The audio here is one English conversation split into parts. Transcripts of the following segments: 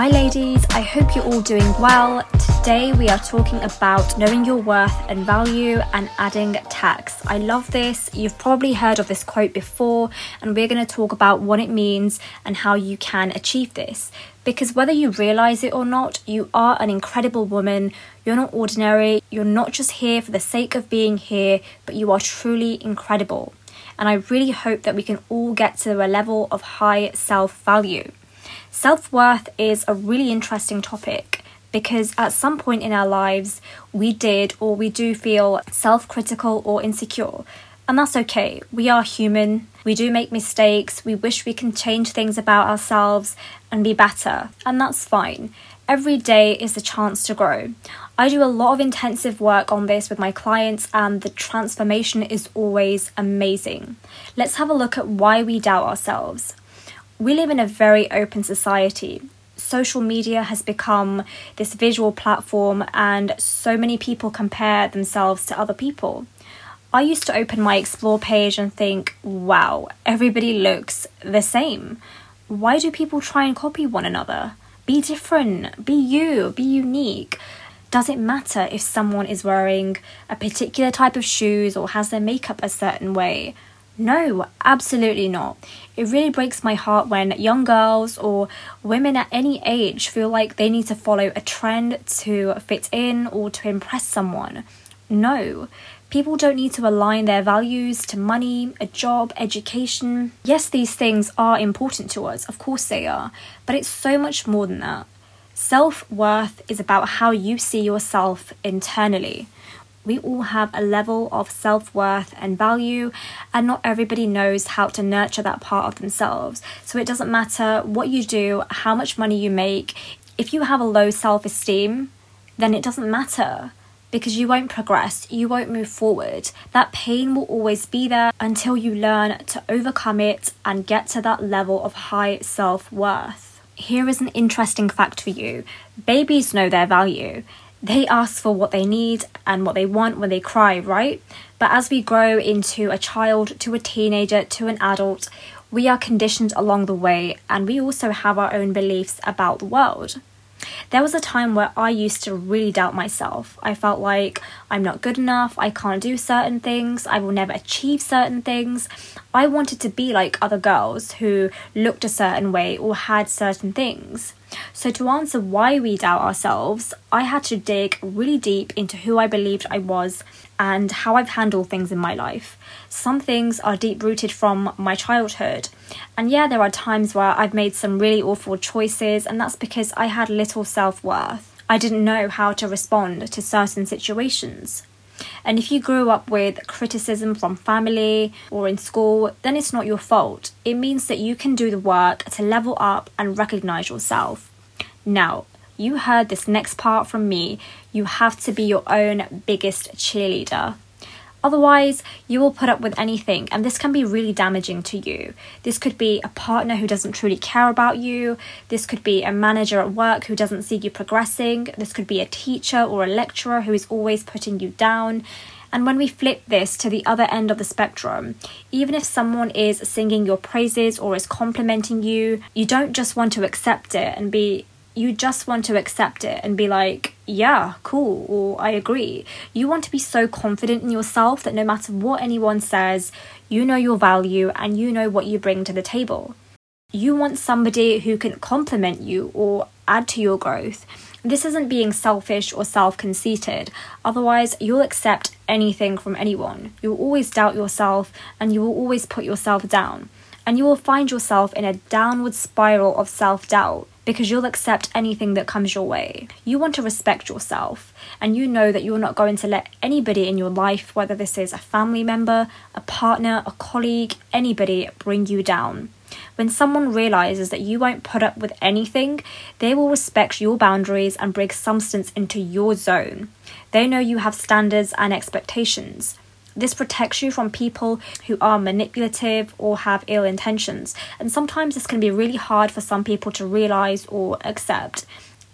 Hi, ladies. I hope you're all doing well. Today, we are talking about knowing your worth and value and adding tax. I love this. You've probably heard of this quote before, and we're going to talk about what it means and how you can achieve this. Because whether you realize it or not, you are an incredible woman. You're not ordinary. You're not just here for the sake of being here, but you are truly incredible. And I really hope that we can all get to a level of high self value. Self worth is a really interesting topic because at some point in our lives we did or we do feel self critical or insecure. And that's okay. We are human. We do make mistakes. We wish we can change things about ourselves and be better. And that's fine. Every day is a chance to grow. I do a lot of intensive work on this with my clients, and the transformation is always amazing. Let's have a look at why we doubt ourselves we live in a very open society. Social media has become this visual platform, and so many people compare themselves to other people. I used to open my explore page and think, wow, everybody looks the same. Why do people try and copy one another? Be different, be you, be unique. Does it matter if someone is wearing a particular type of shoes or has their makeup a certain way? No, absolutely not. It really breaks my heart when young girls or women at any age feel like they need to follow a trend to fit in or to impress someone. No, people don't need to align their values to money, a job, education. Yes, these things are important to us, of course they are, but it's so much more than that. Self worth is about how you see yourself internally we all have a level of self worth and value, and not everybody knows how to nurture that part of themselves. So it doesn't matter what you do, how much money you make, if you have a low self esteem, then it doesn't matter because you won't progress, you won't move forward. That pain will always be there until you learn to overcome it and get to that level of high self worth. Here is an interesting fact for you babies know their value they ask for what they need and what they want when they cry, right? But as we grow into a child, to a teenager, to an adult, we are conditioned along the way and we also have our own beliefs about the world. There was a time where I used to really doubt myself. I felt like I'm not good enough, I can't do certain things, I will never achieve certain things. I wanted to be like other girls who looked a certain way or had certain things. So, to answer why we doubt ourselves, I had to dig really deep into who I believed I was and how I've handled things in my life. Some things are deep rooted from my childhood. And yeah, there are times where I've made some really awful choices, and that's because I had little self worth. I didn't know how to respond to certain situations. And if you grew up with criticism from family or in school, then it's not your fault. It means that you can do the work to level up and recognize yourself. Now, you heard this next part from me. You have to be your own biggest cheerleader. Otherwise, you will put up with anything, and this can be really damaging to you. This could be a partner who doesn't truly care about you. This could be a manager at work who doesn't see you progressing. This could be a teacher or a lecturer who is always putting you down. And when we flip this to the other end of the spectrum, even if someone is singing your praises or is complimenting you, you don't just want to accept it and be you just want to accept it and be like, yeah, cool, or I agree. You want to be so confident in yourself that no matter what anyone says, you know your value and you know what you bring to the table. You want somebody who can compliment you or add to your growth. This isn't being selfish or self conceited, otherwise, you'll accept anything from anyone. You'll always doubt yourself and you will always put yourself down. And you will find yourself in a downward spiral of self doubt because you'll accept anything that comes your way. You want to respect yourself, and you know that you're not going to let anybody in your life, whether this is a family member, a partner, a colleague, anybody, bring you down. When someone realizes that you won't put up with anything, they will respect your boundaries and bring substance into your zone. They know you have standards and expectations. This protects you from people who are manipulative or have ill intentions, and sometimes this can be really hard for some people to realize or accept.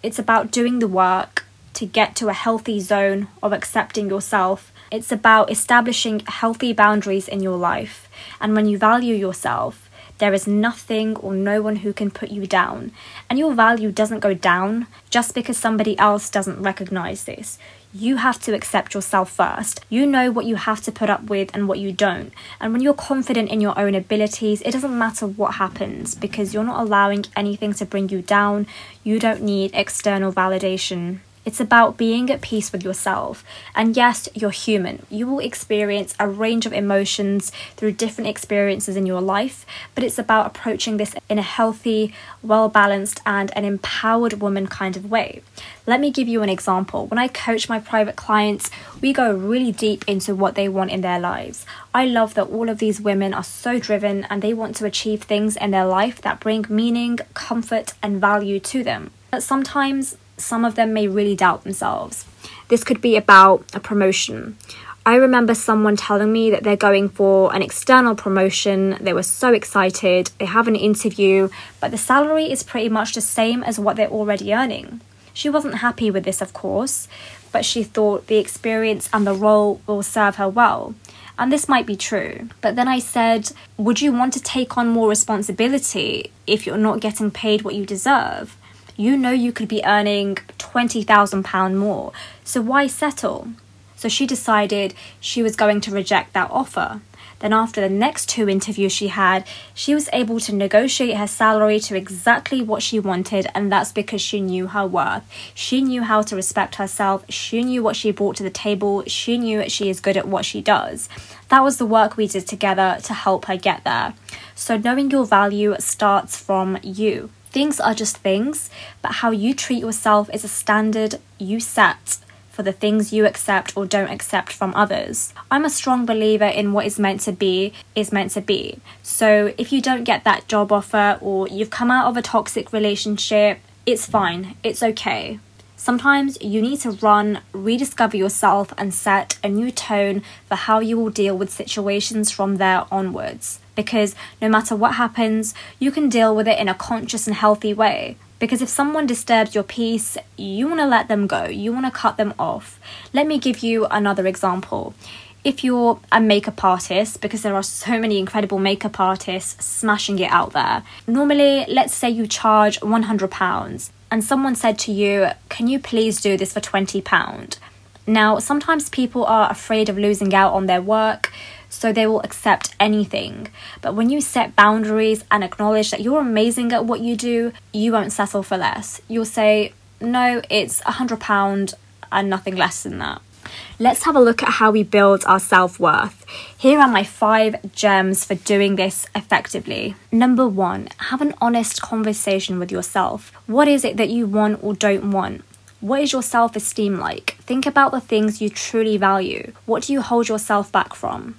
It's about doing the work to get to a healthy zone of accepting yourself. It's about establishing healthy boundaries in your life. And when you value yourself, There is nothing or no one who can put you down. And your value doesn't go down just because somebody else doesn't recognize this. You have to accept yourself first. You know what you have to put up with and what you don't. And when you're confident in your own abilities, it doesn't matter what happens because you're not allowing anything to bring you down. You don't need external validation. It's about being at peace with yourself. And yes, you're human. You will experience a range of emotions through different experiences in your life, but it's about approaching this in a healthy, well balanced, and an empowered woman kind of way. Let me give you an example. When I coach my private clients, we go really deep into what they want in their lives. I love that all of these women are so driven and they want to achieve things in their life that bring meaning, comfort, and value to them. But sometimes some of them may really doubt themselves. This could be about a promotion. I remember someone telling me that they're going for an external promotion. They were so excited. They have an interview, but the salary is pretty much the same as what they're already earning. She wasn't happy with this, of course, but she thought the experience and the role will serve her well. And this might be true. But then I said, Would you want to take on more responsibility if you're not getting paid what you deserve? You know you could be earning £20,000 more. So why settle? So she decided she was going to reject that offer. Then, after the next two interviews she had, she was able to negotiate her salary to exactly what she wanted, and that's because she knew her worth. She knew how to respect herself, she knew what she brought to the table, she knew she is good at what she does. That was the work we did together to help her get there. So, knowing your value starts from you. Things are just things, but how you treat yourself is a standard you set for the things you accept or don't accept from others. I'm a strong believer in what is meant to be is meant to be. So if you don't get that job offer or you've come out of a toxic relationship, it's fine, it's okay. Sometimes you need to run, rediscover yourself, and set a new tone for how you will deal with situations from there onwards because no matter what happens, you can deal with it in a conscious and healthy way. Because if someone disturbs your peace, you want to let them go, you want to cut them off. Let me give you another example. If you're a makeup artist, because there are so many incredible makeup artists smashing it out there, normally, let's say you charge £100 and someone said to you, Can you please do this for £20? Now, sometimes people are afraid of losing out on their work, so they will accept anything. But when you set boundaries and acknowledge that you're amazing at what you do, you won't settle for less. You'll say, no, it's a hundred pound and nothing less than that. Let's have a look at how we build our self worth. Here are my five gems for doing this effectively. Number one, have an honest conversation with yourself. What is it that you want or don't want? What is your self esteem like? Think about the things you truly value. What do you hold yourself back from?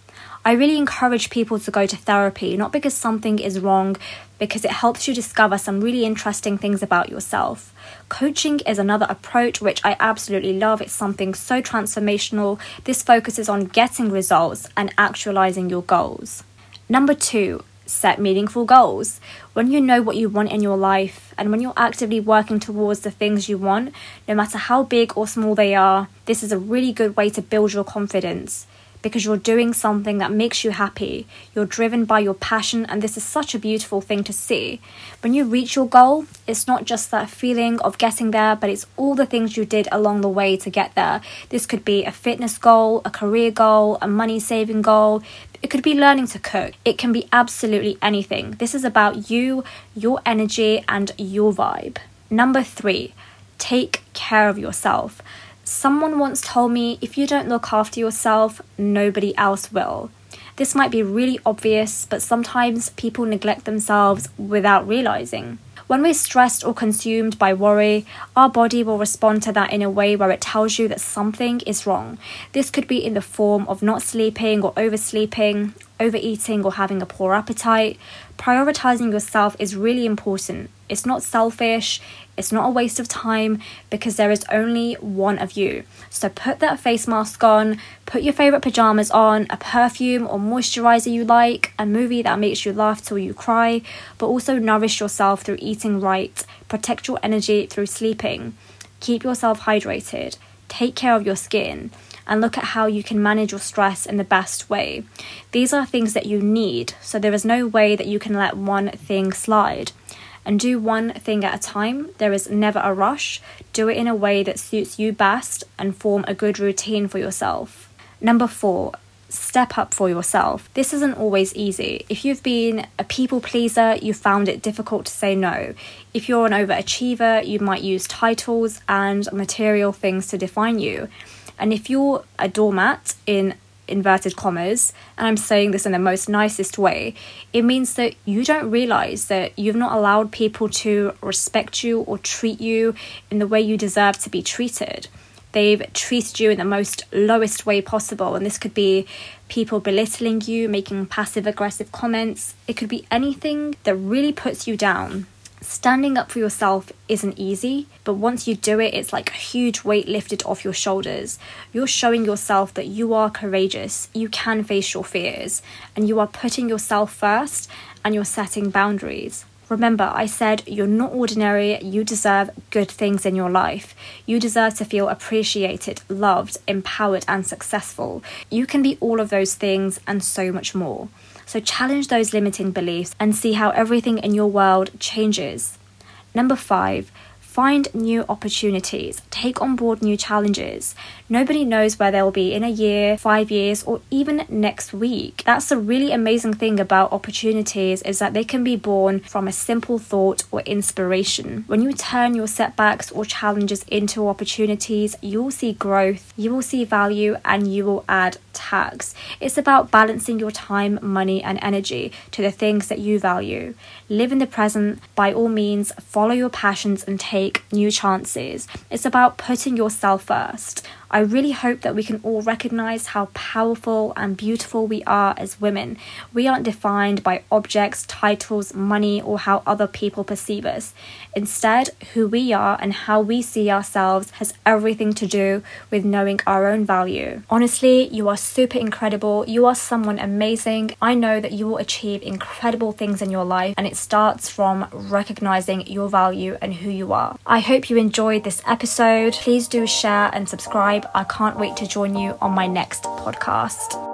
I really encourage people to go to therapy, not because something is wrong, because it helps you discover some really interesting things about yourself. Coaching is another approach which I absolutely love. It's something so transformational. This focuses on getting results and actualizing your goals. Number two, set meaningful goals. When you know what you want in your life and when you're actively working towards the things you want, no matter how big or small they are, this is a really good way to build your confidence because you're doing something that makes you happy. You're driven by your passion, and this is such a beautiful thing to see. When you reach your goal, it's not just that feeling of getting there, but it's all the things you did along the way to get there. This could be a fitness goal, a career goal, a money saving goal. It could be learning to cook. It can be absolutely anything. This is about you, your energy, and your vibe. Number three, take care of yourself. Someone once told me if you don't look after yourself, nobody else will. This might be really obvious, but sometimes people neglect themselves without realizing. When we're stressed or consumed by worry, our body will respond to that in a way where it tells you that something is wrong. This could be in the form of not sleeping or oversleeping, overeating or having a poor appetite. Prioritizing yourself is really important. It's not selfish, it's not a waste of time because there is only one of you. So put that face mask on, put your favorite pajamas on, a perfume or moisturizer you like, a movie that makes you laugh till you cry, but also nourish yourself through eating right, protect your energy through sleeping, keep yourself hydrated, take care of your skin and look at how you can manage your stress in the best way. These are things that you need, so there is no way that you can let one thing slide. And do one thing at a time. There is never a rush. Do it in a way that suits you best and form a good routine for yourself. Number four, step up for yourself. This isn't always easy. If you've been a people pleaser, you found it difficult to say no. If you're an overachiever, you might use titles and material things to define you. And if you're a doormat in inverted commas, and I'm saying this in the most nicest way, it means that you don't realize that you've not allowed people to respect you or treat you in the way you deserve to be treated they've treated you in the most lowest way possible. And this could be people belittling you, making passive aggressive comments. It could be anything that really puts you down. Standing up for yourself isn't easy, but once you do it, it's like a huge weight lifted off your shoulders. You're showing yourself that you are courageous, you can face your fears, and you are putting yourself first and you're setting boundaries. Remember, I said you're not ordinary, you deserve good things in your life. You deserve to feel appreciated, loved, empowered, and successful. You can be all of those things and so much more. So challenge those limiting beliefs and see how everything in your world changes. Number five, Find new opportunities, take on board new challenges. Nobody knows where they'll be in a year, five years, or even next week. That's the really amazing thing about opportunities is that they can be born from a simple thought or inspiration. When you turn your setbacks or challenges into opportunities, you'll see growth, you will see value, and you will add tax. It's about balancing your time, money, and energy to the things that you value. Live in the present, by all means, follow your passions and take take new chances. It's about putting yourself first. I really hope that we can all recognize how powerful and beautiful we are as women. We aren't defined by objects, titles, money, or how other people perceive us. Instead, who we are and how we see ourselves has everything to do with knowing our own value. Honestly, you are super incredible. You are someone amazing. I know that you will achieve incredible things in your life, and it starts from recognizing your value and who you are. I hope you enjoyed this episode. Please do share and subscribe I can't wait to join you on my next podcast.